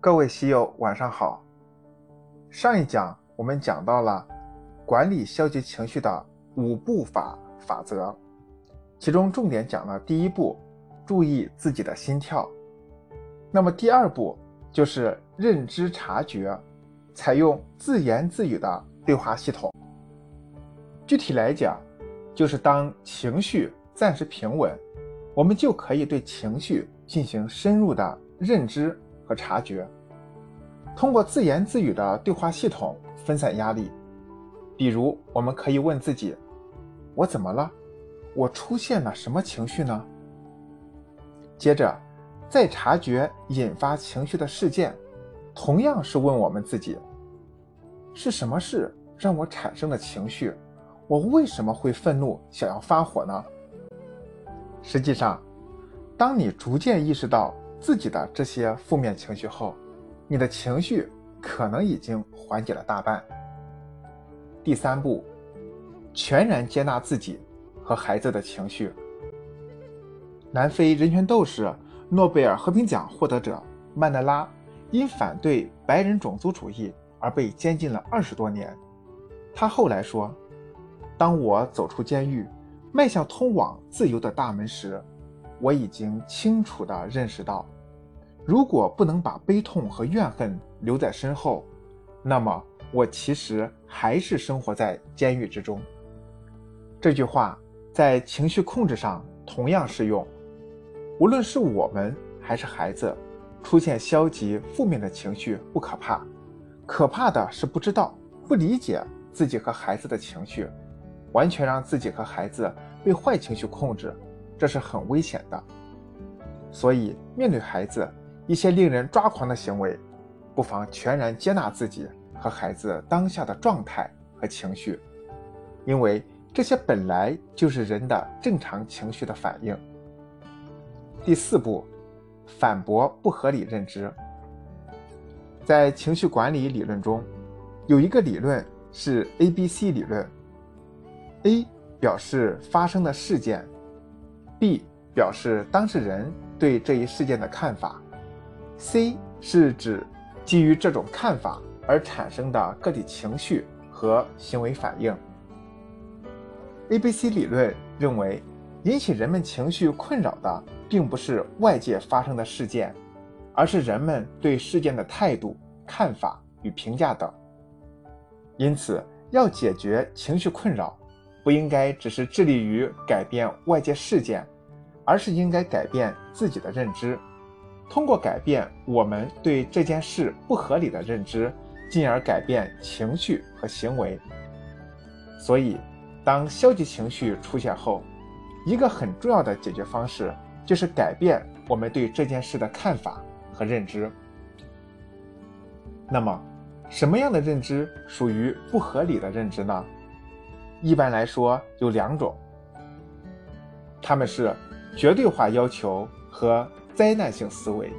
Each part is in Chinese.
各位喜友，晚上好。上一讲我们讲到了管理消极情绪的五步法法则，其中重点讲了第一步，注意自己的心跳。那么第二步就是认知察觉，采用自言自语的对话系统。具体来讲，就是当情绪暂时平稳，我们就可以对情绪进行深入的认知和察觉。通过自言自语的对话系统分散压力。比如，我们可以问自己：“我怎么了？我出现了什么情绪呢？”接着，再察觉引发情绪的事件，同样是问我们自己：“是什么事让我产生了情绪？”我为什么会愤怒，想要发火呢？实际上，当你逐渐意识到自己的这些负面情绪后，你的情绪可能已经缓解了大半。第三步，全然接纳自己和孩子的情绪。南非人权斗士、诺贝尔和平奖获得者曼德拉因反对白人种族主义而被监禁了二十多年。他后来说。当我走出监狱，迈向通往自由的大门时，我已经清楚地认识到，如果不能把悲痛和怨恨留在身后，那么我其实还是生活在监狱之中。这句话在情绪控制上同样适用。无论是我们还是孩子，出现消极负面的情绪不可怕，可怕的是不知道、不理解自己和孩子的情绪。完全让自己和孩子被坏情绪控制，这是很危险的。所以，面对孩子一些令人抓狂的行为，不妨全然接纳自己和孩子当下的状态和情绪，因为这些本来就是人的正常情绪的反应。第四步，反驳不合理认知。在情绪管理理论中，有一个理论是 A B C 理论。A 表示发生的事件，B 表示当事人对这一事件的看法，C 是指基于这种看法而产生的个体情绪和行为反应。A B C 理论认为，引起人们情绪困扰的并不是外界发生的事件，而是人们对事件的态度、看法与评价等。因此，要解决情绪困扰。不应该只是致力于改变外界事件，而是应该改变自己的认知，通过改变我们对这件事不合理的认知，进而改变情绪和行为。所以，当消极情绪出现后，一个很重要的解决方式就是改变我们对这件事的看法和认知。那么，什么样的认知属于不合理的认知呢？一般来说有两种，他们是绝对化要求和灾难性思维。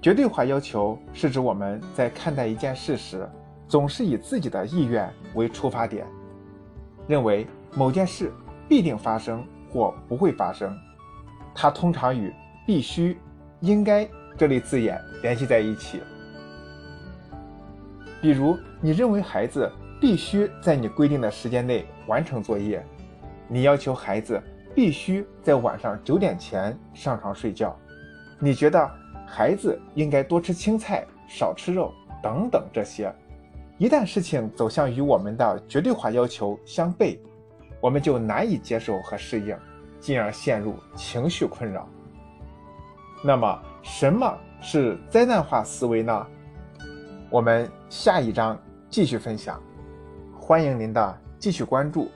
绝对化要求是指我们在看待一件事时，总是以自己的意愿为出发点，认为某件事必定发生或不会发生。它通常与“必须”“应该”这类字眼联系在一起。比如，你认为孩子必须在你规定的时间内完成作业，你要求孩子必须在晚上九点前上床睡觉，你觉得孩子应该多吃青菜、少吃肉等等这些，一旦事情走向与我们的绝对化要求相悖，我们就难以接受和适应，进而陷入情绪困扰。那么，什么是灾难化思维呢？我们下一章继续分享，欢迎您的继续关注。